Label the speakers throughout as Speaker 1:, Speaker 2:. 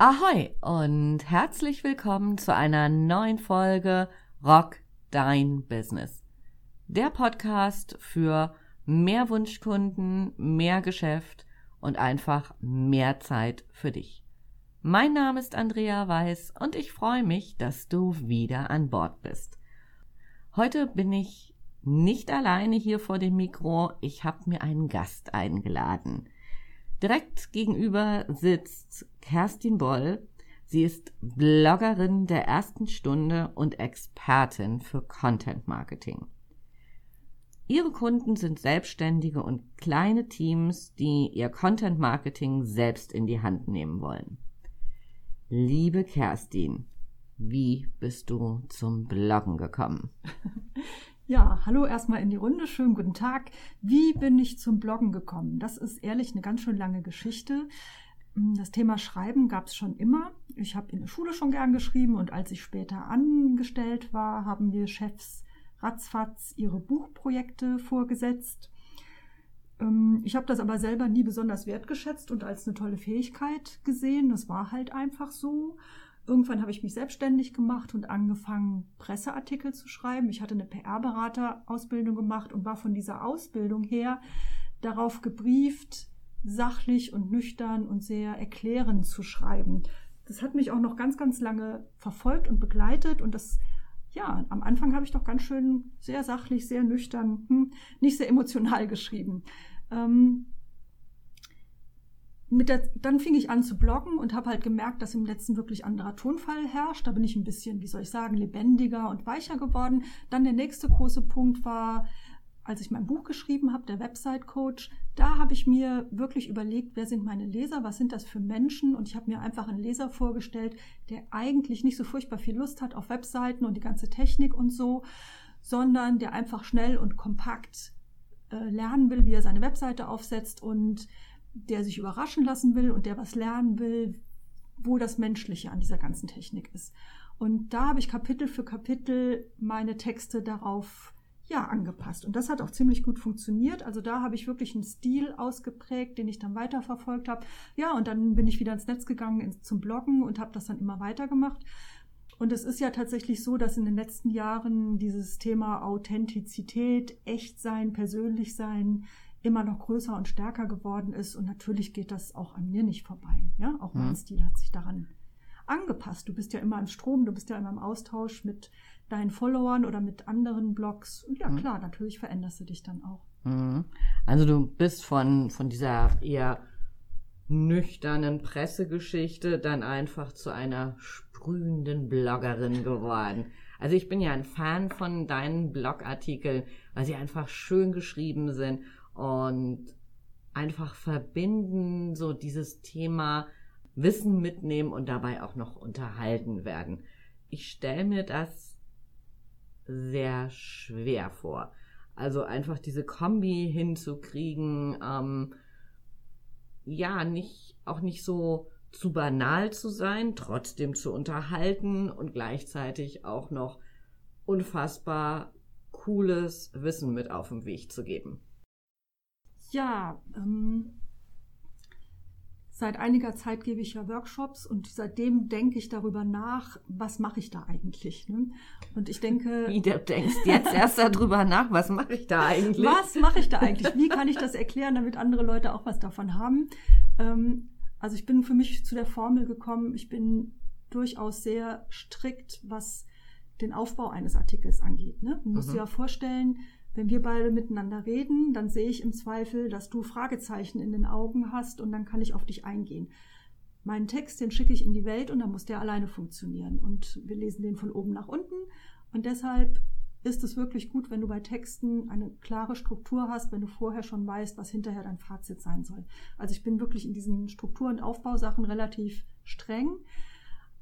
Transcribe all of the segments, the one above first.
Speaker 1: Ahoi und herzlich willkommen zu einer neuen Folge Rock Dein Business. Der Podcast für mehr Wunschkunden, mehr Geschäft und einfach mehr Zeit für dich. Mein Name ist Andrea Weiß und ich freue mich, dass du wieder an Bord bist. Heute bin ich nicht alleine hier vor dem Mikro, ich habe mir einen Gast eingeladen. Direkt gegenüber sitzt Kerstin Boll. Sie ist Bloggerin der ersten Stunde und Expertin für Content Marketing. Ihre Kunden sind Selbstständige und kleine Teams, die ihr Content Marketing selbst in die Hand nehmen wollen. Liebe Kerstin, wie bist du zum Bloggen gekommen?
Speaker 2: Ja, hallo erstmal in die Runde. Schönen guten Tag. Wie bin ich zum Bloggen gekommen? Das ist ehrlich eine ganz schön lange Geschichte. Hm, das Thema Schreiben gab es schon immer. Ich habe in der Schule schon gern geschrieben und als ich später angestellt war, haben mir Chefs ratzfatz ihre Buchprojekte vorgesetzt. Ähm, ich habe das aber selber nie besonders wertgeschätzt und als eine tolle Fähigkeit gesehen. Das war halt einfach so. Irgendwann habe ich mich selbstständig gemacht und angefangen, Presseartikel zu schreiben. Ich hatte eine PR-Berater-Ausbildung gemacht und war von dieser Ausbildung her darauf gebrieft, sachlich und nüchtern und sehr erklärend zu schreiben. Das hat mich auch noch ganz, ganz lange verfolgt und begleitet und das ja, am Anfang habe ich doch ganz schön sehr sachlich, sehr nüchtern, hm, nicht sehr emotional geschrieben. Ähm, mit der, dann fing ich an zu bloggen und habe halt gemerkt, dass im letzten wirklich anderer Tonfall herrscht. Da bin ich ein bisschen, wie soll ich sagen, lebendiger und weicher geworden. Dann der nächste große Punkt war, als ich mein Buch geschrieben habe, der Website Coach, da habe ich mir wirklich überlegt, wer sind meine Leser, was sind das für Menschen und ich habe mir einfach einen Leser vorgestellt, der eigentlich nicht so furchtbar viel Lust hat auf Webseiten und die ganze Technik und so, sondern der einfach schnell und kompakt äh, lernen will, wie er seine Webseite aufsetzt und der sich überraschen lassen will und der was lernen will, wo das Menschliche an dieser ganzen Technik ist. Und da habe ich Kapitel für Kapitel meine Texte darauf ja, angepasst. Und das hat auch ziemlich gut funktioniert. Also da habe ich wirklich einen Stil ausgeprägt, den ich dann weiterverfolgt habe. Ja, und dann bin ich wieder ins Netz gegangen zum Bloggen und habe das dann immer weitergemacht. Und es ist ja tatsächlich so, dass in den letzten Jahren dieses Thema Authentizität, Echtsein, Persönlichsein immer noch größer und stärker geworden ist. Und natürlich geht das auch an mir nicht vorbei. Ja, auch mein mhm. Stil hat sich daran angepasst. Du bist ja immer im Strom, du bist ja immer im Austausch mit deinen Followern oder mit anderen Blogs. Und ja, mhm. klar, natürlich veränderst du dich dann auch.
Speaker 1: Mhm. Also du bist von, von dieser eher nüchternen Pressegeschichte dann einfach zu einer sprühenden Bloggerin geworden. Also ich bin ja ein Fan von deinen Blogartikeln, weil sie einfach schön geschrieben sind und einfach verbinden, so dieses Thema Wissen mitnehmen und dabei auch noch unterhalten werden. Ich stelle mir das sehr schwer vor. Also einfach diese Kombi hinzukriegen, ähm, ja, nicht, auch nicht so zu banal zu sein, trotzdem zu unterhalten und gleichzeitig auch noch unfassbar cooles Wissen mit auf den Weg zu geben.
Speaker 2: Ja, ähm, seit einiger Zeit gebe ich ja Workshops und seitdem denke ich darüber nach, was mache ich da eigentlich. Ne? Und ich denke.
Speaker 1: Wie du denkst jetzt erst darüber nach, was mache ich da eigentlich?
Speaker 2: Was mache ich da eigentlich? Wie kann ich das erklären, damit andere Leute auch was davon haben? Ähm, also ich bin für mich zu der Formel gekommen, ich bin durchaus sehr strikt, was den Aufbau eines Artikels angeht. Ne? Du musst mhm. dir ja vorstellen, wenn wir beide miteinander reden, dann sehe ich im Zweifel, dass du Fragezeichen in den Augen hast und dann kann ich auf dich eingehen. Meinen Text, den schicke ich in die Welt und dann muss der alleine funktionieren. Und wir lesen den von oben nach unten. Und deshalb ist es wirklich gut, wenn du bei Texten eine klare Struktur hast, wenn du vorher schon weißt, was hinterher dein Fazit sein soll. Also ich bin wirklich in diesen Struktur- und Aufbausachen relativ streng.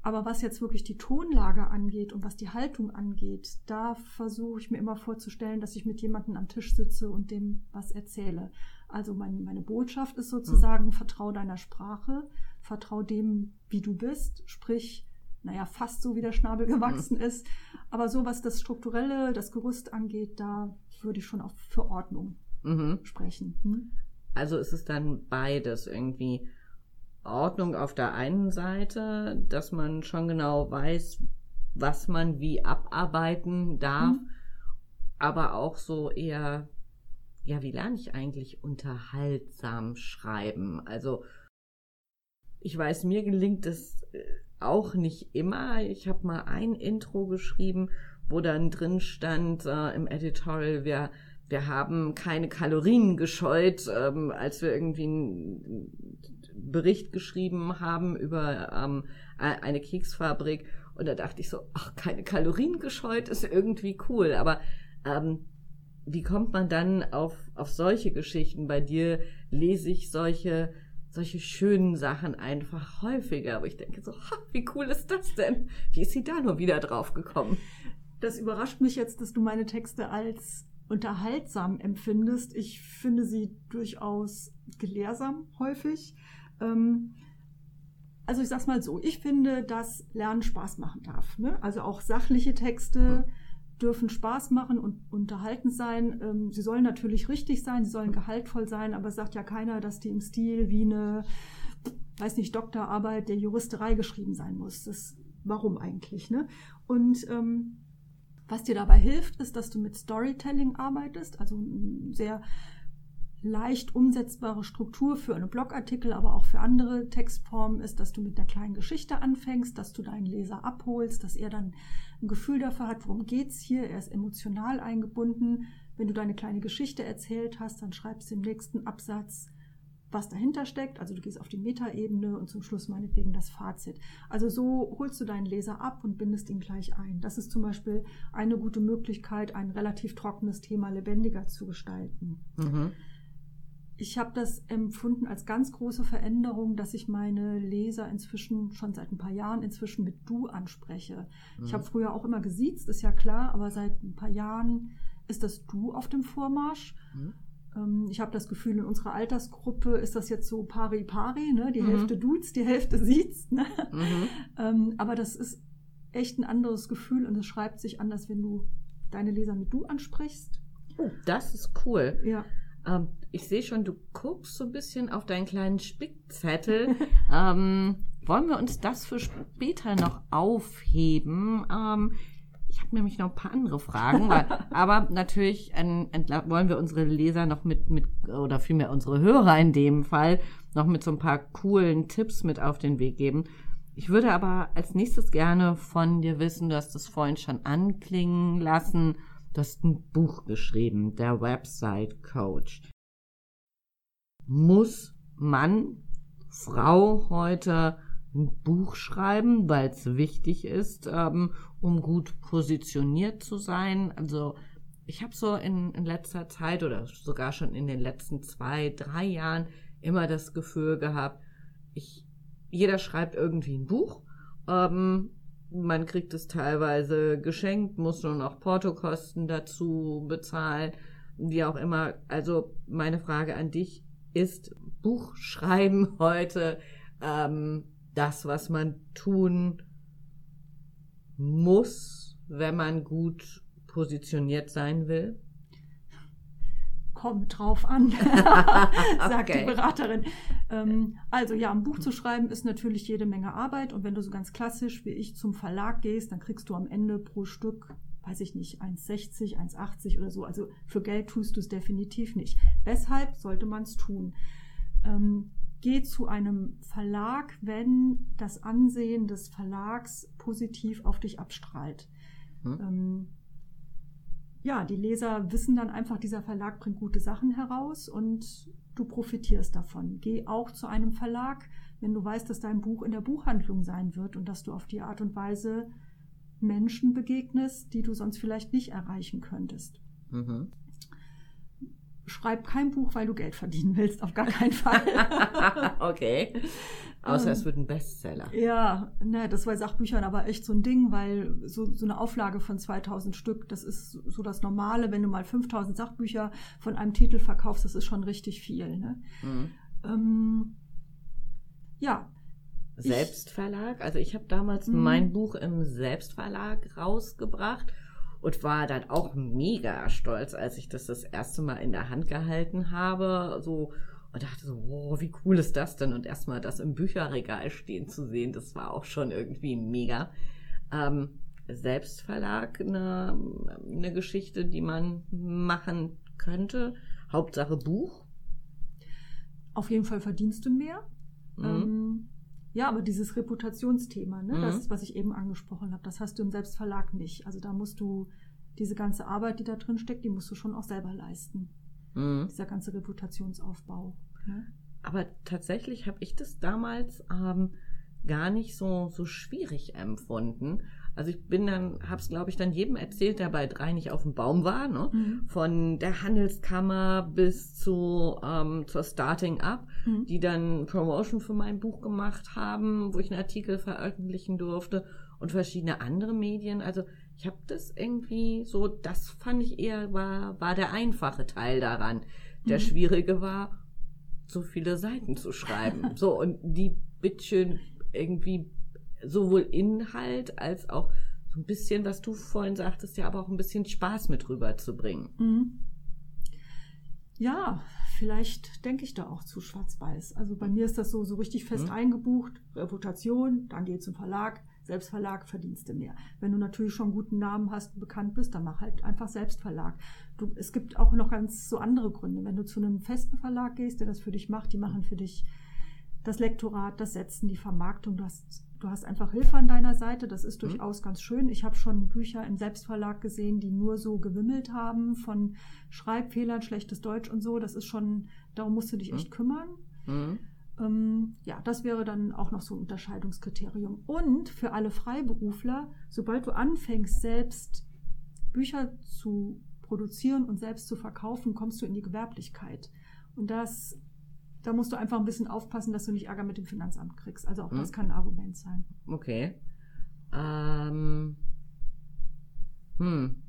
Speaker 2: Aber was jetzt wirklich die Tonlage angeht und was die Haltung angeht, da versuche ich mir immer vorzustellen, dass ich mit jemandem am Tisch sitze und dem was erzähle. Also mein, meine Botschaft ist sozusagen, mhm. vertrau deiner Sprache, vertrau dem, wie du bist, sprich, naja, fast so wie der Schnabel gewachsen mhm. ist. Aber so, was das Strukturelle, das Gerüst angeht, da würde ich schon auch für Ordnung mhm. sprechen. Hm?
Speaker 1: Also ist es dann beides irgendwie Ordnung auf der einen Seite, dass man schon genau weiß, was man wie abarbeiten darf, mhm. aber auch so eher, ja, wie lerne ich eigentlich unterhaltsam schreiben? Also, ich weiß, mir gelingt es äh, auch nicht immer. Ich habe mal ein Intro geschrieben, wo dann drin stand äh, im Editorial, wir, wir haben keine Kalorien gescheut, ähm, als wir irgendwie einen Bericht geschrieben haben über ähm, eine Keksfabrik. Und da dachte ich so, ach, keine Kalorien gescheut ist irgendwie cool. Aber ähm, wie kommt man dann auf, auf solche Geschichten? Bei dir lese ich solche solche schönen Sachen einfach häufiger. Aber ich denke so, ha, wie cool ist das denn? Wie ist sie da nur wieder drauf gekommen?
Speaker 2: Das überrascht mich jetzt, dass du meine Texte als unterhaltsam empfindest. Ich finde sie durchaus gelehrsam häufig. Ähm, also ich sag's mal so, ich finde, dass Lernen Spaß machen darf. Ne? Also auch sachliche Texte dürfen Spaß machen und unterhaltend sein. Ähm, sie sollen natürlich richtig sein, sie sollen gehaltvoll sein, aber es sagt ja keiner, dass die im Stil wie eine, weiß nicht, Doktorarbeit der Juristerei geschrieben sein muss. Das, warum eigentlich? Ne? Und ähm, was dir dabei hilft, ist, dass du mit Storytelling arbeitest, also ein sehr leicht umsetzbare Struktur für einen Blogartikel, aber auch für andere Textformen ist, dass du mit einer kleinen Geschichte anfängst, dass du deinen Leser abholst, dass er dann ein Gefühl dafür hat, worum geht's hier. Er ist emotional eingebunden. Wenn du deine kleine Geschichte erzählt hast, dann schreibst du im nächsten Absatz, was dahinter steckt. Also du gehst auf die Metaebene und zum Schluss meinetwegen das Fazit. Also so holst du deinen Leser ab und bindest ihn gleich ein. Das ist zum Beispiel eine gute Möglichkeit, ein relativ trockenes Thema lebendiger zu gestalten. Mhm ich habe das empfunden als ganz große Veränderung, dass ich meine Leser inzwischen schon seit ein paar Jahren inzwischen mit Du anspreche. Mhm. Ich habe früher auch immer gesiezt, ist ja klar, aber seit ein paar Jahren ist das Du auf dem Vormarsch. Mhm. Ähm, ich habe das Gefühl, in unserer Altersgruppe ist das jetzt so pari pari, ne? die mhm. Hälfte duzt, die Hälfte sieht. Ne? Mhm. Ähm, aber das ist echt ein anderes Gefühl und es schreibt sich anders, wenn du deine Leser mit Du ansprichst.
Speaker 1: Oh, das ist cool. Ja. Ähm, ich sehe schon, du guckst so ein bisschen auf deinen kleinen Spickzettel. ähm, wollen wir uns das für später noch aufheben? Ähm, ich habe nämlich noch ein paar andere Fragen, weil, aber natürlich wollen wir unsere Leser noch mit, mit, oder vielmehr unsere Hörer in dem Fall, noch mit so ein paar coolen Tipps mit auf den Weg geben. Ich würde aber als nächstes gerne von dir wissen, du hast das vorhin schon anklingen lassen, Du hast ein Buch geschrieben, der Website Coach. Muss Mann, Frau heute ein Buch schreiben, weil es wichtig ist, ähm, um gut positioniert zu sein? Also ich habe so in, in letzter Zeit oder sogar schon in den letzten zwei, drei Jahren immer das Gefühl gehabt, ich, jeder schreibt irgendwie ein Buch. Ähm, man kriegt es teilweise geschenkt, muss nur noch Portokosten dazu bezahlen, wie auch immer. Also meine Frage an dich ist Buchschreiben heute ähm, das, was man tun muss, wenn man gut positioniert sein will?
Speaker 2: kommt drauf an, sagt okay. die Beraterin. Ähm, also ja, ein Buch zu schreiben ist natürlich jede Menge Arbeit und wenn du so ganz klassisch wie ich zum Verlag gehst, dann kriegst du am Ende pro Stück, weiß ich nicht, 1,60, 1,80 oder so. Also für Geld tust du es definitiv nicht. Weshalb sollte man es tun? Ähm, geh zu einem Verlag, wenn das Ansehen des Verlags positiv auf dich abstrahlt. Hm. Ähm, ja, die Leser wissen dann einfach, dieser Verlag bringt gute Sachen heraus und du profitierst davon. Geh auch zu einem Verlag, wenn du weißt, dass dein Buch in der Buchhandlung sein wird und dass du auf die Art und Weise Menschen begegnest, die du sonst vielleicht nicht erreichen könntest. Mhm. Schreib kein Buch, weil du Geld verdienen willst, auf gar keinen Fall.
Speaker 1: okay. Außer ähm, es wird ein Bestseller.
Speaker 2: Ja, ne, das war bei Sachbüchern aber echt so ein Ding, weil so, so eine Auflage von 2000 Stück, das ist so das Normale. Wenn du mal 5000 Sachbücher von einem Titel verkaufst, das ist schon richtig viel. Ne? Mhm. Ähm, ja.
Speaker 1: Selbstverlag. Also ich habe damals mhm. mein Buch im Selbstverlag rausgebracht und war dann auch mega stolz, als ich das das erste Mal in der Hand gehalten habe. So und dachte so, wow, wie cool ist das denn? Und erstmal das im Bücherregal stehen zu sehen, das war auch schon irgendwie mega. Ähm, Selbstverlag eine, eine Geschichte, die man machen könnte. Hauptsache Buch.
Speaker 2: Auf jeden Fall verdienst du mehr. Mhm. Ähm, ja, aber dieses Reputationsthema, ne, mhm. das, was ich eben angesprochen habe, das hast du im Selbstverlag nicht. Also da musst du diese ganze Arbeit, die da drin steckt, die musst du schon auch selber leisten. Mhm. Dieser ganze Reputationsaufbau. Ne?
Speaker 1: Aber tatsächlich habe ich das damals ähm, gar nicht so, so schwierig empfunden. Also ich bin dann, habe es glaube ich dann jedem erzählt, der bei drei nicht auf dem Baum war, ne? Mhm. von der Handelskammer bis zu ähm, zur Starting Up, mhm. die dann Promotion für mein Buch gemacht haben, wo ich einen Artikel veröffentlichen durfte und verschiedene andere Medien. Also ich habe das irgendwie so, das fand ich eher war war der einfache Teil daran. Der mhm. schwierige war, so viele Seiten zu schreiben. so und die bitteschön irgendwie sowohl Inhalt als auch so ein bisschen, was du vorhin sagtest, ja, aber auch ein bisschen Spaß mit rüberzubringen. Mhm.
Speaker 2: Ja, vielleicht denke ich da auch zu schwarz-weiß. Also bei mir ist das so, so richtig fest mhm. eingebucht, Reputation, dann geh zum Verlag, Selbstverlag, verdienst du mehr. Wenn du natürlich schon einen guten Namen hast, bekannt bist, dann mach halt einfach Selbstverlag. Du, es gibt auch noch ganz so andere Gründe. Wenn du zu einem festen Verlag gehst, der das für dich macht, die machen für dich das Lektorat, das Setzen, die Vermarktung, du hast du hast einfach Hilfe an deiner Seite. Das ist mhm. durchaus mhm. ganz schön. Ich habe schon Bücher im Selbstverlag gesehen, die nur so gewimmelt haben von Schreibfehlern, schlechtes Deutsch und so. Das ist schon, darum musst du dich echt mhm. kümmern. Mhm. Ähm, ja, das wäre dann auch noch so ein Unterscheidungskriterium. Und für alle Freiberufler, sobald du anfängst, selbst Bücher zu produzieren und selbst zu verkaufen, kommst du in die Gewerblichkeit. Und das da musst du einfach ein bisschen aufpassen, dass du nicht Ärger mit dem Finanzamt kriegst. Also auch hm. das kann ein Argument sein.
Speaker 1: Okay. Ähm. Hm.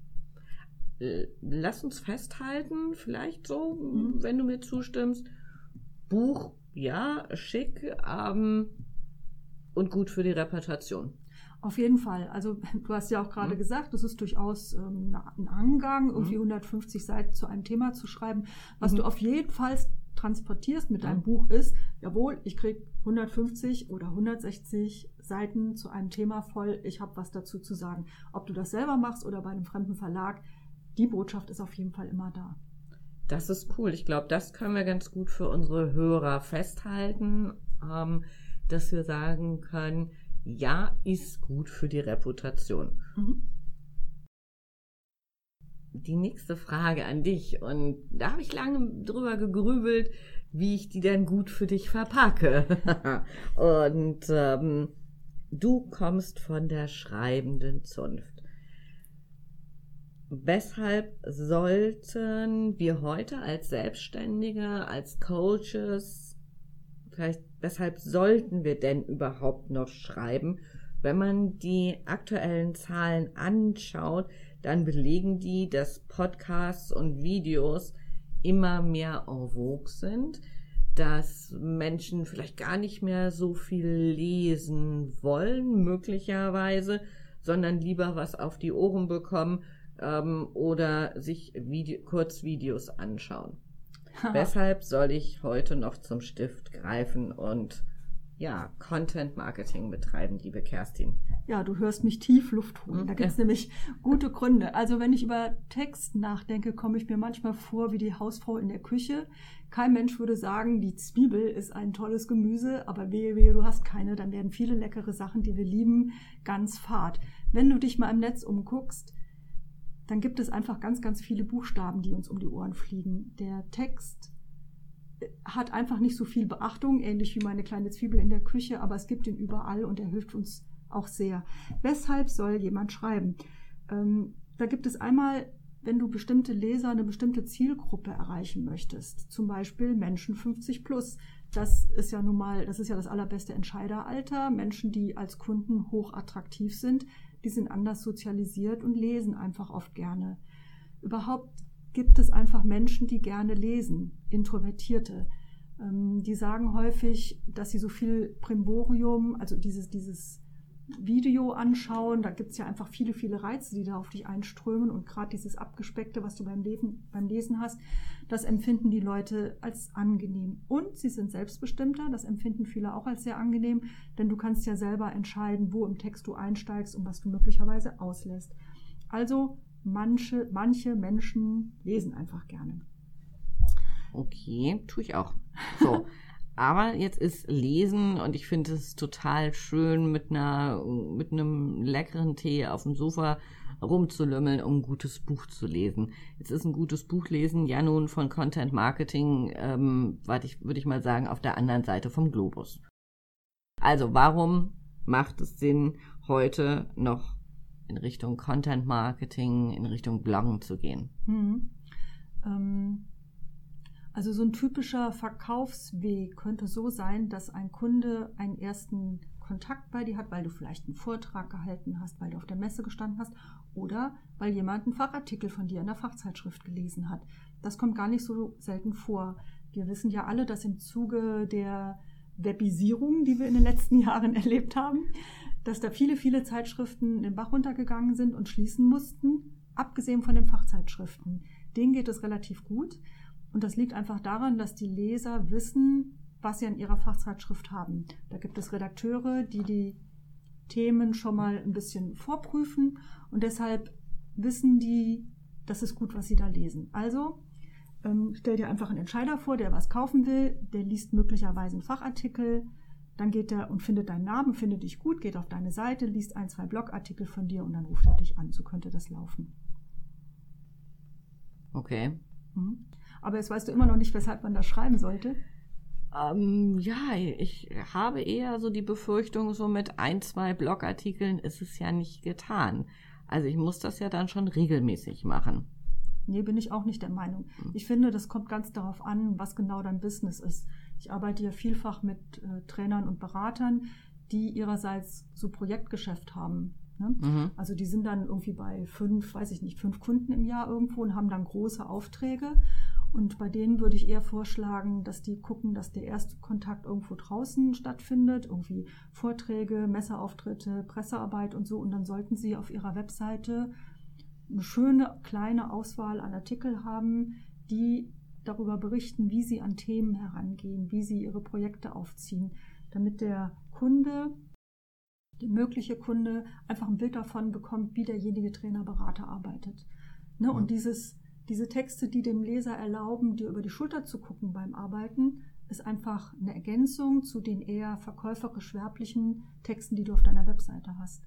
Speaker 1: Lass uns festhalten, vielleicht so, mhm. wenn du mir zustimmst. Buch, ja, schick ähm, und gut für die Reputation.
Speaker 2: Auf jeden Fall. Also du hast ja auch gerade mhm. gesagt, das ist durchaus ähm, ein Angang, irgendwie mhm. 150 Seiten zu einem Thema zu schreiben. Was mhm. du auf jeden Fall transportierst mit deinem Buch ist, jawohl, ich kriege 150 oder 160 Seiten zu einem Thema voll, ich habe was dazu zu sagen. Ob du das selber machst oder bei einem fremden Verlag, die Botschaft ist auf jeden Fall immer da.
Speaker 1: Das ist cool. Ich glaube, das können wir ganz gut für unsere Hörer festhalten, ähm, dass wir sagen können, ja, ist gut für die Reputation. Mhm die nächste Frage an dich. Und da habe ich lange drüber gegrübelt, wie ich die denn gut für dich verpacke. und ähm, du kommst von der schreibenden Zunft. Weshalb sollten wir heute als Selbstständige, als Coaches, vielleicht weshalb sollten wir denn überhaupt noch schreiben, wenn man die aktuellen Zahlen anschaut, dann belegen die, dass Podcasts und Videos immer mehr en vogue sind, dass Menschen vielleicht gar nicht mehr so viel lesen wollen, möglicherweise, sondern lieber was auf die Ohren bekommen ähm, oder sich Video Kurzvideos anschauen. Weshalb soll ich heute noch zum Stift greifen und ja, Content Marketing betreiben, liebe Kerstin.
Speaker 2: Ja, du hörst mich tief Luft holen. Da gibt es ja. nämlich gute Gründe. Also wenn ich über Text nachdenke, komme ich mir manchmal vor wie die Hausfrau in der Küche. Kein Mensch würde sagen, die Zwiebel ist ein tolles Gemüse, aber wehe, wehe, du hast keine, dann werden viele leckere Sachen, die wir lieben, ganz fad. Wenn du dich mal im Netz umguckst, dann gibt es einfach ganz, ganz viele Buchstaben, die uns um die Ohren fliegen. Der Text hat einfach nicht so viel Beachtung, ähnlich wie meine kleine Zwiebel in der Küche, aber es gibt ihn überall und er hilft uns auch sehr. Weshalb soll jemand schreiben? Ähm, da gibt es einmal, wenn du bestimmte Leser, eine bestimmte Zielgruppe erreichen möchtest, zum Beispiel Menschen 50 plus. Das ist ja nun mal, das ist ja das allerbeste Entscheideralter. Menschen, die als Kunden hoch attraktiv sind, die sind anders sozialisiert und lesen einfach oft gerne. Überhaupt gibt es einfach Menschen, die gerne lesen, Introvertierte. Ähm, die sagen häufig, dass sie so viel Primborium, also dieses, dieses Video anschauen. Da gibt es ja einfach viele, viele Reize, die da auf dich einströmen. Und gerade dieses Abgespeckte, was du beim, Leben, beim Lesen hast, das empfinden die Leute als angenehm. Und sie sind selbstbestimmter. Das empfinden viele auch als sehr angenehm, denn du kannst ja selber entscheiden, wo im Text du einsteigst und was du möglicherweise auslässt. Also manche, manche Menschen lesen einfach gerne.
Speaker 1: Okay, tue ich auch. So. Aber jetzt ist Lesen und ich finde es total schön, mit einer, mit einem leckeren Tee auf dem Sofa rumzulümmeln, um ein gutes Buch zu lesen. Jetzt ist ein gutes Buch lesen ja nun von Content Marketing, ähm, ich, würde ich mal sagen, auf der anderen Seite vom Globus. Also warum macht es Sinn, heute noch in Richtung Content Marketing, in Richtung Bloggen zu gehen?
Speaker 2: Hm. Ähm also so ein typischer Verkaufsweg könnte so sein, dass ein Kunde einen ersten Kontakt bei dir hat, weil du vielleicht einen Vortrag gehalten hast, weil du auf der Messe gestanden hast oder weil jemand einen Fachartikel von dir in der Fachzeitschrift gelesen hat. Das kommt gar nicht so selten vor. Wir wissen ja alle, dass im Zuge der Webisierung, die wir in den letzten Jahren erlebt haben, dass da viele, viele Zeitschriften den Bach runtergegangen sind und schließen mussten, abgesehen von den Fachzeitschriften. Denen geht es relativ gut. Und das liegt einfach daran, dass die Leser wissen, was sie an ihrer Fachzeitschrift haben. Da gibt es Redakteure, die die Themen schon mal ein bisschen vorprüfen und deshalb wissen die, das ist gut, was sie da lesen. Also ähm, stell dir einfach einen Entscheider vor, der was kaufen will, der liest möglicherweise einen Fachartikel, dann geht er und findet deinen Namen, findet dich gut, geht auf deine Seite, liest ein, zwei Blogartikel von dir und dann ruft er dich an. So könnte das laufen.
Speaker 1: Okay.
Speaker 2: Mhm. Aber jetzt weißt du immer noch nicht, weshalb man das schreiben sollte.
Speaker 1: Ähm, ja, ich habe eher so die Befürchtung, so mit ein, zwei Blogartikeln ist es ja nicht getan. Also ich muss das ja dann schon regelmäßig machen.
Speaker 2: Nee, bin ich auch nicht der Meinung. Hm. Ich finde, das kommt ganz darauf an, was genau dein Business ist. Ich arbeite ja vielfach mit äh, Trainern und Beratern, die ihrerseits so Projektgeschäft haben. Ne? Mhm. Also die sind dann irgendwie bei fünf, weiß ich nicht, fünf Kunden im Jahr irgendwo und haben dann große Aufträge. Und bei denen würde ich eher vorschlagen, dass die gucken, dass der erste Kontakt irgendwo draußen stattfindet, irgendwie Vorträge, Messeauftritte, Pressearbeit und so. Und dann sollten sie auf ihrer Webseite eine schöne kleine Auswahl an Artikel haben, die darüber berichten, wie sie an Themen herangehen, wie sie ihre Projekte aufziehen, damit der Kunde, der mögliche Kunde, einfach ein Bild davon bekommt, wie derjenige Trainerberater arbeitet. Ne? Und dieses diese Texte, die dem Leser erlauben, dir über die Schulter zu gucken beim Arbeiten, ist einfach eine Ergänzung zu den eher verkäuferisch werblichen Texten, die du auf deiner Webseite hast.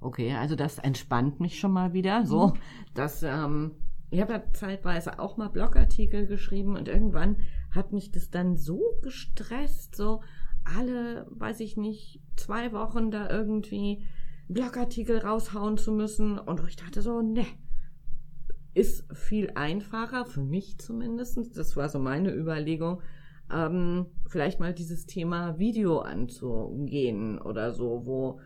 Speaker 1: Okay, also das entspannt mich schon mal wieder. So, mhm. dass ähm, ich habe ja zeitweise auch mal Blogartikel geschrieben und irgendwann hat mich das dann so gestresst, so alle, weiß ich nicht, zwei Wochen da irgendwie Blogartikel raushauen zu müssen. Und ich dachte so, ne, ist viel einfacher, für mich zumindest. Das war so meine Überlegung, ähm, vielleicht mal dieses Thema Video anzugehen oder so, wo,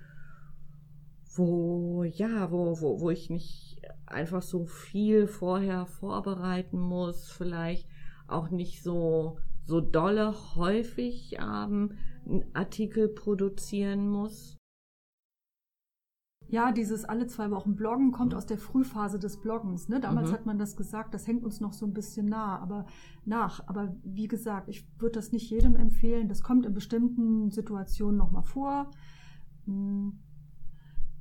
Speaker 1: wo, ja, wo, wo, wo ich nicht einfach so viel vorher vorbereiten muss, vielleicht auch nicht so, so dolle häufig ähm, Artikel produzieren muss
Speaker 2: ja, dieses alle zwei Wochen Bloggen kommt aus der Frühphase des Bloggens. Ne? Damals mhm. hat man das gesagt, das hängt uns noch so ein bisschen nah, aber nach. Aber wie gesagt, ich würde das nicht jedem empfehlen. Das kommt in bestimmten Situationen nochmal vor. Hm,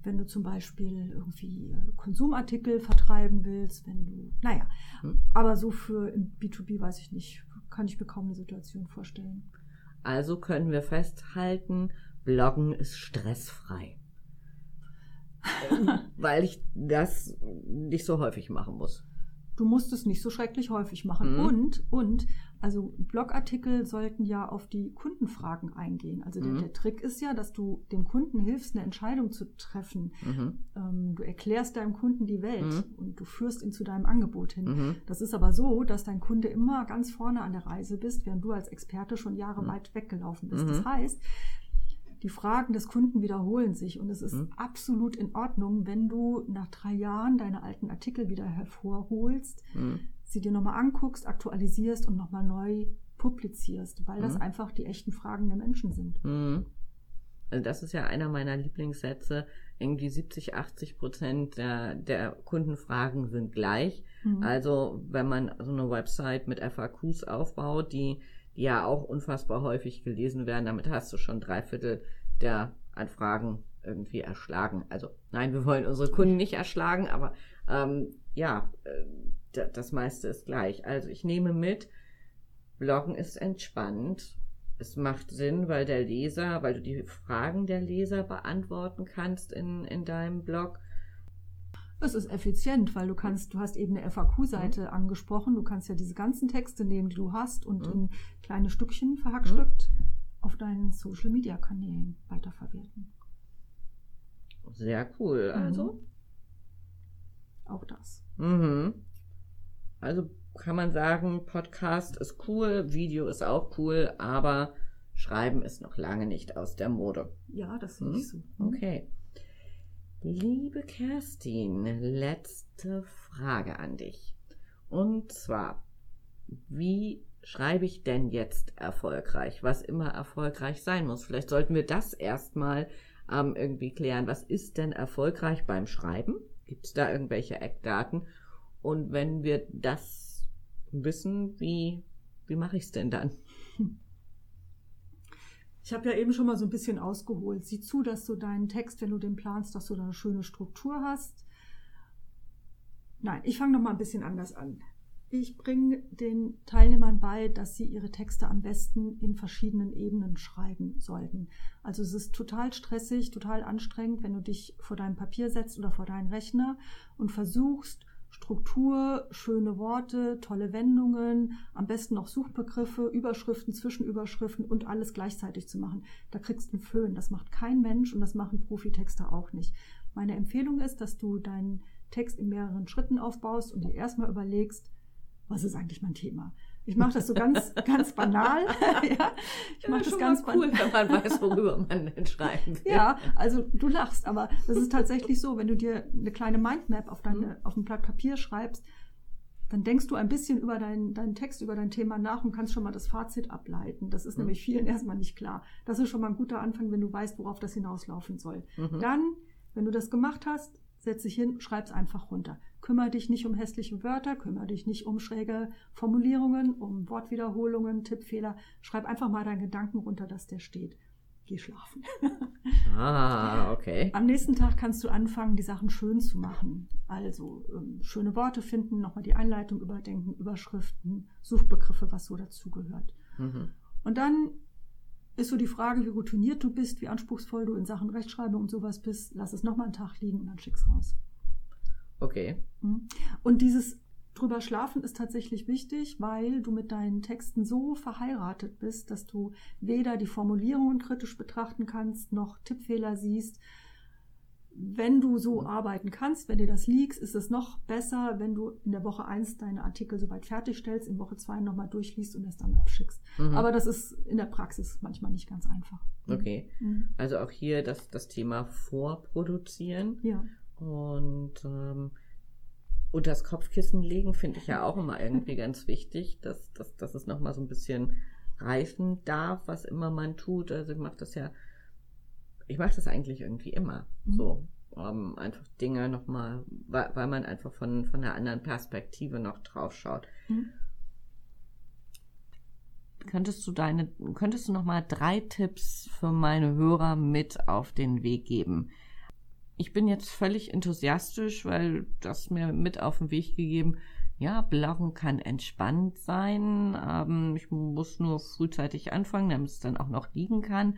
Speaker 2: wenn du zum Beispiel irgendwie äh, Konsumartikel vertreiben willst, wenn du, naja, mhm. aber so für im B2B weiß ich nicht, kann ich mir kaum eine Situation vorstellen.
Speaker 1: Also können wir festhalten, Bloggen ist stressfrei. weil ich das nicht so häufig machen muss.
Speaker 2: Du musst es nicht so schrecklich häufig machen. Mhm. Und, und, also Blogartikel sollten ja auf die Kundenfragen eingehen. Also der, mhm. der, Trick ist ja, dass du dem Kunden hilfst, eine Entscheidung zu treffen. Mhm. Ähm, du erklärst deinem Kunden die Welt mhm. und du führst ihn zu deinem Angebot hin. Mhm. Das ist aber so, dass dein Kunde immer ganz vorne an der Reise bist, während du als Experte schon Jahre mhm. weit weggelaufen bist. Das heißt, die Fragen des Kunden wiederholen sich und es ist mhm. absolut in Ordnung, wenn du nach drei Jahren deine alten Artikel wieder hervorholst, mhm. Sie dir nochmal anguckst, aktualisierst und nochmal neu publizierst, weil mhm. das einfach die echten Fragen der Menschen sind.
Speaker 1: Mhm. Also das ist ja einer meiner Lieblingssätze. Irgendwie 70, 80 Prozent der, der Kundenfragen sind gleich. Mhm. Also wenn man so eine Website mit FAQs aufbaut, die, die ja auch unfassbar häufig gelesen werden, damit hast du schon drei Viertel der Anfragen irgendwie erschlagen. Also nein, wir wollen unsere Kunden nicht erschlagen, aber ähm, ja, äh, das meiste ist gleich. Also ich nehme mit, Bloggen ist entspannt. Es macht Sinn, weil der Leser, weil du die Fragen der Leser beantworten kannst in, in deinem Blog.
Speaker 2: Es ist effizient, weil du kannst, du hast eben eine FAQ-Seite mhm. angesprochen. Du kannst ja diese ganzen Texte nehmen, die du hast und mhm. in kleine Stückchen verhackstückt mhm. auf deinen Social-Media-Kanälen weiterverwerten.
Speaker 1: Sehr cool. Mhm. Also.
Speaker 2: Auch das.
Speaker 1: Mhm. Also kann man sagen, Podcast ist cool, Video ist auch cool, aber Schreiben ist noch lange nicht aus der Mode.
Speaker 2: Ja, das sehe hm? ich so.
Speaker 1: Hm? Okay. Liebe Kerstin, letzte Frage an dich. Und zwar, wie schreibe ich denn jetzt erfolgreich? Was immer erfolgreich sein muss. Vielleicht sollten wir das erstmal ähm, irgendwie klären. Was ist denn erfolgreich beim Schreiben? Gibt es da irgendwelche Eckdaten? Und wenn wir das wissen, wie, wie mache ich es denn dann?
Speaker 2: Ich habe ja eben schon mal so ein bisschen ausgeholt. Sieh zu, dass du deinen Text, wenn du den planst, dass du da eine schöne Struktur hast. Nein, ich fange noch mal ein bisschen anders an. Ich bringe den Teilnehmern bei, dass sie ihre Texte am besten in verschiedenen Ebenen schreiben sollten. Also es ist total stressig, total anstrengend, wenn du dich vor deinem Papier setzt oder vor deinen Rechner und versuchst, Struktur, schöne Worte, tolle Wendungen, am besten noch Suchbegriffe, Überschriften, Zwischenüberschriften und alles gleichzeitig zu machen. Da kriegst du einen Föhn. Das macht kein Mensch und das machen Profitexter auch nicht. Meine Empfehlung ist, dass du deinen Text in mehreren Schritten aufbaust und dir erstmal überlegst, was ist eigentlich mein Thema? Ich mache das so ganz, ganz banal. ja, ich mache das ganz
Speaker 1: cool, wenn man weiß, worüber man denn schreiben
Speaker 2: will. Ja, also du lachst, aber das ist tatsächlich so, wenn du dir eine kleine Mindmap auf, deine, mhm. auf ein Blatt Papier schreibst, dann denkst du ein bisschen über deinen, deinen Text, über dein Thema nach und kannst schon mal das Fazit ableiten. Das ist mhm. nämlich vielen erstmal nicht klar. Das ist schon mal ein guter Anfang, wenn du weißt, worauf das hinauslaufen soll. Mhm. Dann, wenn du das gemacht hast, setz dich hin, schreib es einfach runter. Kümmere dich nicht um hässliche Wörter, kümmere dich nicht um schräge Formulierungen, um Wortwiederholungen, Tippfehler. Schreib einfach mal deinen Gedanken runter, dass der steht. Geh schlafen.
Speaker 1: ah, okay.
Speaker 2: Am nächsten Tag kannst du anfangen, die Sachen schön zu machen. Also ähm, schöne Worte finden, nochmal die Einleitung überdenken, Überschriften, Suchbegriffe, was so dazugehört. Mhm. Und dann ist so die Frage, wie routiniert du bist, wie anspruchsvoll du in Sachen Rechtschreibung und sowas bist. Lass es nochmal einen Tag liegen und dann schick's raus.
Speaker 1: Okay.
Speaker 2: Mhm. Und dieses drüber schlafen ist tatsächlich wichtig, weil du mit deinen Texten so verheiratet bist, dass du weder die Formulierungen kritisch betrachten kannst, noch Tippfehler siehst, wenn du so mhm. arbeiten kannst, wenn dir das liegt, ist es noch besser, wenn du in der Woche 1 deine Artikel soweit fertigstellst, in Woche 2 nochmal durchliest und es dann abschickst. Mhm. Aber das ist in der Praxis manchmal nicht ganz einfach.
Speaker 1: Mhm. Okay. Mhm. Also auch hier das, das Thema Vorproduzieren.
Speaker 2: Ja.
Speaker 1: Und ähm, unter das Kopfkissen legen finde ich ja auch immer irgendwie ganz wichtig, dass, dass, dass es nochmal so ein bisschen reifen darf, was immer man tut. Also ich mache das ja ich mache das eigentlich irgendwie immer. Mhm. So. Um, einfach Dinge nochmal, weil, weil man einfach von, von einer anderen Perspektive noch drauf schaut. Mhm. Könntest du deine, könntest du noch mal drei Tipps für meine Hörer mit auf den Weg geben? Ich bin jetzt völlig enthusiastisch, weil das mir mit auf den Weg gegeben. Ja, Bloggen kann entspannt sein. Ähm, ich muss nur frühzeitig anfangen, damit es dann auch noch liegen kann.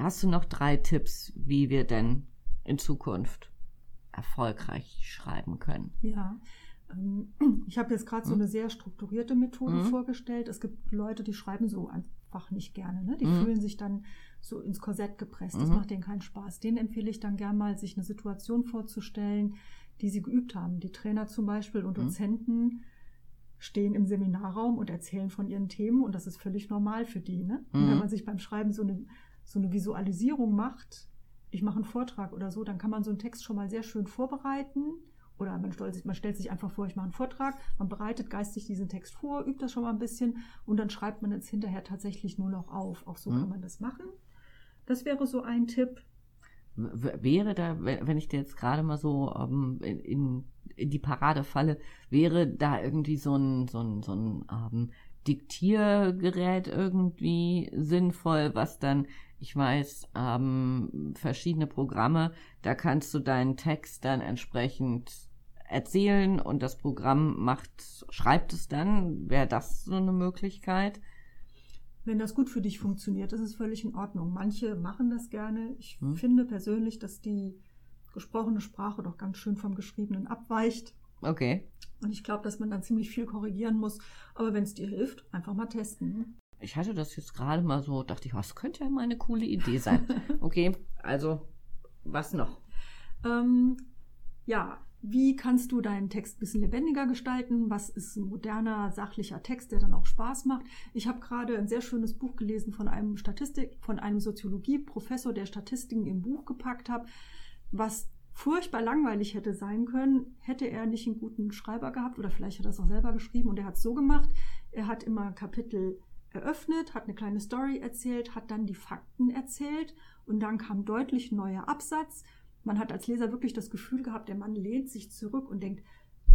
Speaker 1: Hast du noch drei Tipps, wie wir denn in Zukunft erfolgreich schreiben können?
Speaker 2: Ja. Ähm, ich habe jetzt gerade so hm? eine sehr strukturierte Methode mhm. vorgestellt. Es gibt Leute, die schreiben so einfach nicht gerne. Ne? Die mhm. fühlen sich dann so ins Korsett gepresst. Das mhm. macht denen keinen Spaß. Denen empfehle ich dann gern mal, sich eine Situation vorzustellen, die sie geübt haben. Die Trainer zum Beispiel und mhm. Dozenten stehen im Seminarraum und erzählen von ihren Themen und das ist völlig normal für die. Ne? wenn mhm. man sich beim Schreiben so eine so eine Visualisierung macht, ich mache einen Vortrag oder so, dann kann man so einen Text schon mal sehr schön vorbereiten. Oder man, stellt, man stellt sich einfach vor, ich mache einen Vortrag, man bereitet geistig diesen Text vor, übt das schon mal ein bisschen und dann schreibt man es hinterher tatsächlich nur noch auf. Auch so mhm. kann man das machen. Das wäre so ein Tipp.
Speaker 1: Wäre da, wenn ich dir jetzt gerade mal so ähm, in, in, die Parade falle, wäre da irgendwie so ein, so ein, so ein ähm, Diktiergerät irgendwie sinnvoll, was dann, ich weiß, ähm, verschiedene Programme, da kannst du deinen Text dann entsprechend erzählen und das Programm macht, schreibt es dann. Wäre das so eine Möglichkeit?
Speaker 2: Wenn das gut für dich funktioniert, ist es völlig in Ordnung. Manche machen das gerne. Ich hm. finde persönlich, dass die gesprochene Sprache doch ganz schön vom Geschriebenen abweicht.
Speaker 1: Okay.
Speaker 2: Und ich glaube, dass man dann ziemlich viel korrigieren muss. Aber wenn es dir hilft, einfach mal testen.
Speaker 1: Ich hatte das jetzt gerade mal so, dachte ich, was könnte ja mal eine coole Idee sein. okay, also was noch?
Speaker 2: Ähm, ja, wie kannst du deinen Text ein bisschen lebendiger gestalten? Was ist ein moderner, sachlicher Text, der dann auch Spaß macht? Ich habe gerade ein sehr schönes Buch gelesen von einem Statistik, von einem Soziologieprofessor, der Statistiken im Buch gepackt hat, was furchtbar langweilig hätte sein können, hätte er nicht einen guten Schreiber gehabt oder vielleicht hat er es auch selber geschrieben und er hat es so gemacht. Er hat immer Kapitel eröffnet, hat eine kleine Story erzählt, hat dann die Fakten erzählt und dann kam deutlich neuer Absatz man hat als Leser wirklich das Gefühl gehabt, der Mann lehnt sich zurück und denkt,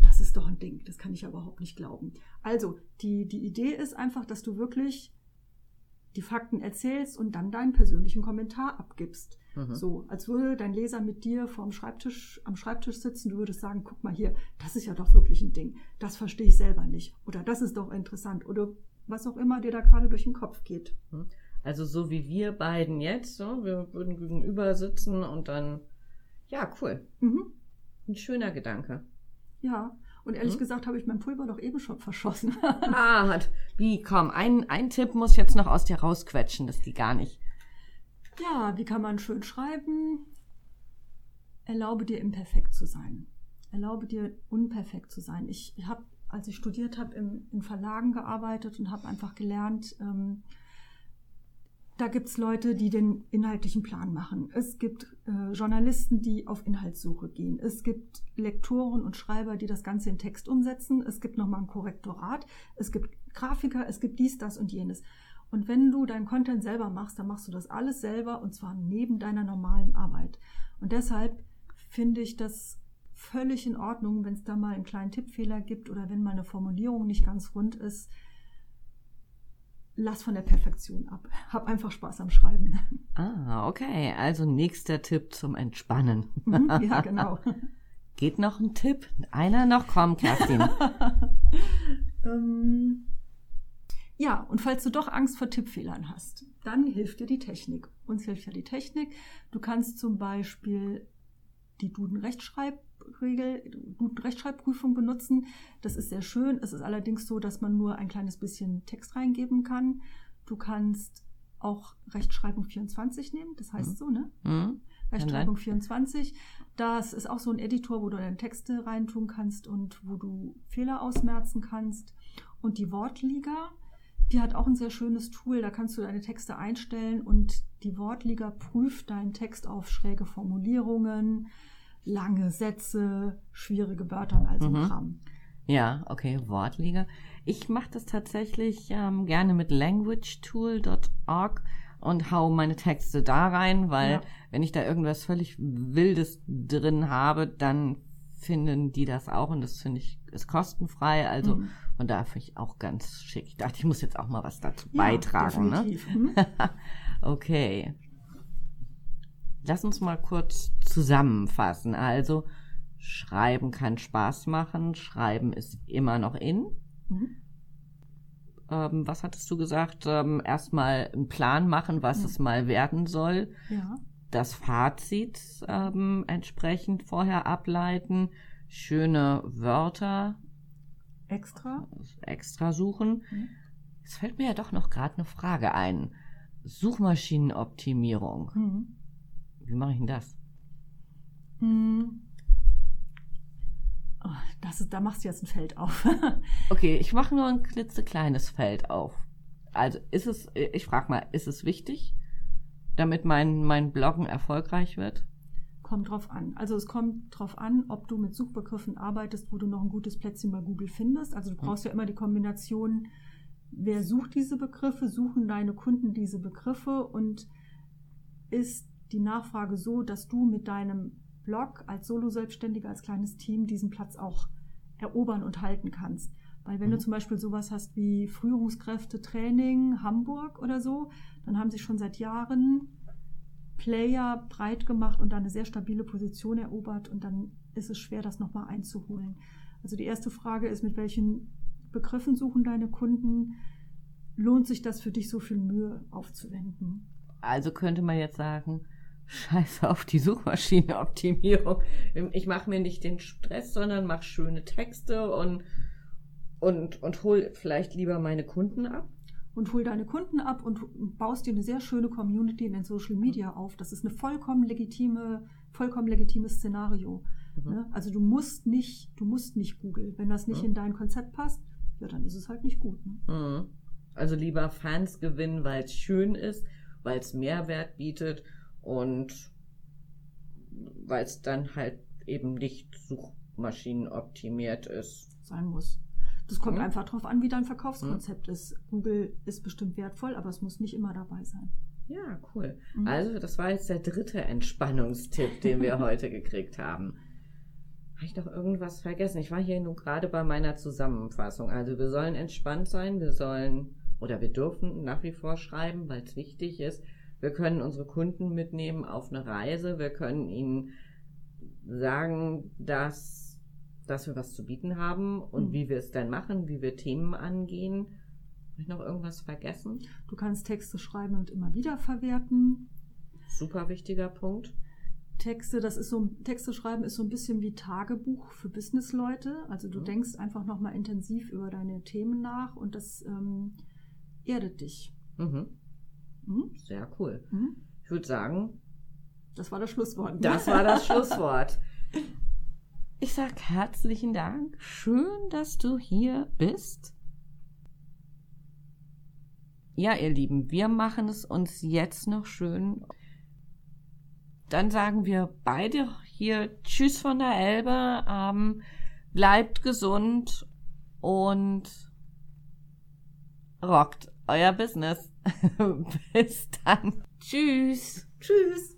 Speaker 2: das ist doch ein Ding, das kann ich ja überhaupt nicht glauben. Also, die, die Idee ist einfach, dass du wirklich die Fakten erzählst und dann deinen persönlichen Kommentar abgibst. Mhm. So, als würde dein Leser mit dir vorm Schreibtisch, am Schreibtisch sitzen, du würdest sagen, guck mal hier, das ist ja doch wirklich ein Ding. Das verstehe ich selber nicht. Oder das ist doch interessant. Oder was auch immer dir da gerade durch den Kopf geht.
Speaker 1: Mhm. Also so wie wir beiden jetzt, so, wir würden gegenüber sitzen und dann ja, cool. Mhm. Ein schöner Gedanke.
Speaker 2: Ja, und ehrlich mhm. gesagt habe ich mein Pulver doch eben schon verschossen.
Speaker 1: ah, wie, komm, ein, ein Tipp muss jetzt noch aus dir rausquetschen, das geht gar nicht.
Speaker 2: Ja, wie kann man schön schreiben? Erlaube dir imperfekt zu sein. Erlaube dir unperfekt zu sein. Ich habe, als ich studiert habe, in Verlagen gearbeitet und habe einfach gelernt, ähm, da gibt es Leute, die den inhaltlichen Plan machen. Es gibt äh, Journalisten, die auf Inhaltssuche gehen. Es gibt Lektoren und Schreiber, die das Ganze in Text umsetzen. Es gibt nochmal ein Korrektorat. Es gibt Grafiker. Es gibt dies, das und jenes. Und wenn du deinen Content selber machst, dann machst du das alles selber und zwar neben deiner normalen Arbeit. Und deshalb finde ich das völlig in Ordnung, wenn es da mal einen kleinen Tippfehler gibt oder wenn mal eine Formulierung nicht ganz rund ist lass von der Perfektion ab. Hab einfach Spaß am Schreiben.
Speaker 1: Ah, okay. Also nächster Tipp zum Entspannen.
Speaker 2: Mhm, ja, genau.
Speaker 1: Geht noch ein Tipp? Einer noch? Komm, Kerstin.
Speaker 2: ähm, ja, und falls du doch Angst vor Tippfehlern hast, dann hilft dir die Technik. Uns hilft ja die Technik. Du kannst zum Beispiel die Duden-Rechtschreib- Regel, guten Rechtschreibprüfung benutzen. Das ist sehr schön. Es ist allerdings so, dass man nur ein kleines bisschen Text reingeben kann. Du kannst auch Rechtschreibung 24 nehmen, das heißt mhm. so, ne? Mhm. Rechtschreibung 24. Das ist auch so ein Editor, wo du deine Texte reintun kannst und wo du Fehler ausmerzen kannst. Und die Wortliga, die hat auch ein sehr schönes Tool. Da kannst du deine Texte einstellen und die Wortliga prüft deinen Text auf schräge Formulierungen, lange Sätze, schwierige Wörter und all so mhm. Kram.
Speaker 1: Ja, okay, Wortliga. Ich mache das tatsächlich ähm, gerne mit languagetool.org und hau meine Texte da rein, weil ja. wenn ich da irgendwas völlig Wildes drin habe, dann finden die das auch und das finde ich ist kostenfrei. Also mhm. und da finde ich auch ganz schick. Ich dachte, ich muss jetzt auch mal was dazu ja, beitragen. Ne? Definitiv. Ne? okay. Lass uns mal kurz zusammenfassen. Also, Schreiben kann Spaß machen. Schreiben ist immer noch in. Mhm. Ähm, was hattest du gesagt? Ähm, Erstmal einen Plan machen, was mhm. es mal werden soll.
Speaker 2: Ja.
Speaker 1: Das Fazit ähm, entsprechend vorher ableiten. Schöne Wörter.
Speaker 2: Extra.
Speaker 1: Extra suchen. Mhm. Es fällt mir ja doch noch gerade eine Frage ein. Suchmaschinenoptimierung. Mhm. Wie mache ich denn das?
Speaker 2: Hm. Oh, das ist, da machst du jetzt ein Feld auf.
Speaker 1: okay, ich mache nur ein klitzekleines Feld auf. Also ist es, ich frage mal, ist es wichtig, damit mein, mein Bloggen erfolgreich wird?
Speaker 2: Kommt drauf an. Also es kommt drauf an, ob du mit Suchbegriffen arbeitest, wo du noch ein gutes Plätzchen bei Google findest. Also du brauchst hm. ja immer die Kombination, wer sucht diese Begriffe, suchen deine Kunden diese Begriffe und ist die Nachfrage so, dass du mit deinem Blog als Solo-Selbstständiger, als kleines Team diesen Platz auch erobern und halten kannst. Weil wenn mhm. du zum Beispiel sowas hast wie Führungskräfte-Training Hamburg oder so, dann haben sich schon seit Jahren Player breit gemacht und dann eine sehr stabile Position erobert und dann ist es schwer, das nochmal einzuholen. Also die erste Frage ist, mit welchen Begriffen suchen deine Kunden? Lohnt sich das für dich so viel Mühe aufzuwenden?
Speaker 1: Also könnte man jetzt sagen, scheiße auf die Suchmaschinenoptimierung. Ich mache mir nicht den Stress, sondern mache schöne Texte und, und, und hol vielleicht lieber meine Kunden ab.
Speaker 2: Und hol deine Kunden ab und baust dir eine sehr schöne Community in den Social Media auf. Das ist eine vollkommen legitime, vollkommen legitimes Szenario. Mhm. Ne? Also du musst nicht, du musst nicht Google. Wenn das nicht mhm. in dein Konzept passt, ja, dann ist es halt nicht gut. Ne?
Speaker 1: Mhm. Also lieber Fans gewinnen, weil es schön ist, weil es Mehrwert bietet und weil es dann halt eben nicht suchmaschinenoptimiert ist.
Speaker 2: Sein muss. Das kommt mhm. einfach darauf an, wie dein Verkaufskonzept mhm. ist. Google ist bestimmt wertvoll, aber es muss nicht immer dabei sein.
Speaker 1: Ja, cool. Mhm. Also, das war jetzt der dritte Entspannungstipp, den wir heute gekriegt haben. Habe ich noch irgendwas vergessen? Ich war hier nun gerade bei meiner Zusammenfassung. Also, wir sollen entspannt sein, wir sollen oder wir dürfen nach wie vor schreiben, weil es wichtig ist. Wir können unsere Kunden mitnehmen auf eine Reise. Wir können ihnen sagen, dass, dass wir was zu bieten haben und mhm. wie wir es dann machen, wie wir Themen angehen. Habe ich noch irgendwas vergessen?
Speaker 2: Du kannst Texte schreiben und immer wieder verwerten.
Speaker 1: Super wichtiger Punkt.
Speaker 2: Texte, das ist so Texte schreiben ist so ein bisschen wie Tagebuch für Businessleute. Also du mhm. denkst einfach nochmal intensiv über deine Themen nach und das ähm, erdet dich.
Speaker 1: Mhm. Mhm. Sehr cool. Mhm. Ich würde sagen,
Speaker 2: das war das Schlusswort.
Speaker 1: Das war das Schlusswort. Ich sage herzlichen Dank. Schön, dass du hier bist. Ja, ihr Lieben, wir machen es uns jetzt noch schön. Dann sagen wir beide hier Tschüss von der Elbe. Ähm, bleibt gesund und rockt euer Business. Bis dann. Tschüss.
Speaker 2: Tschüss.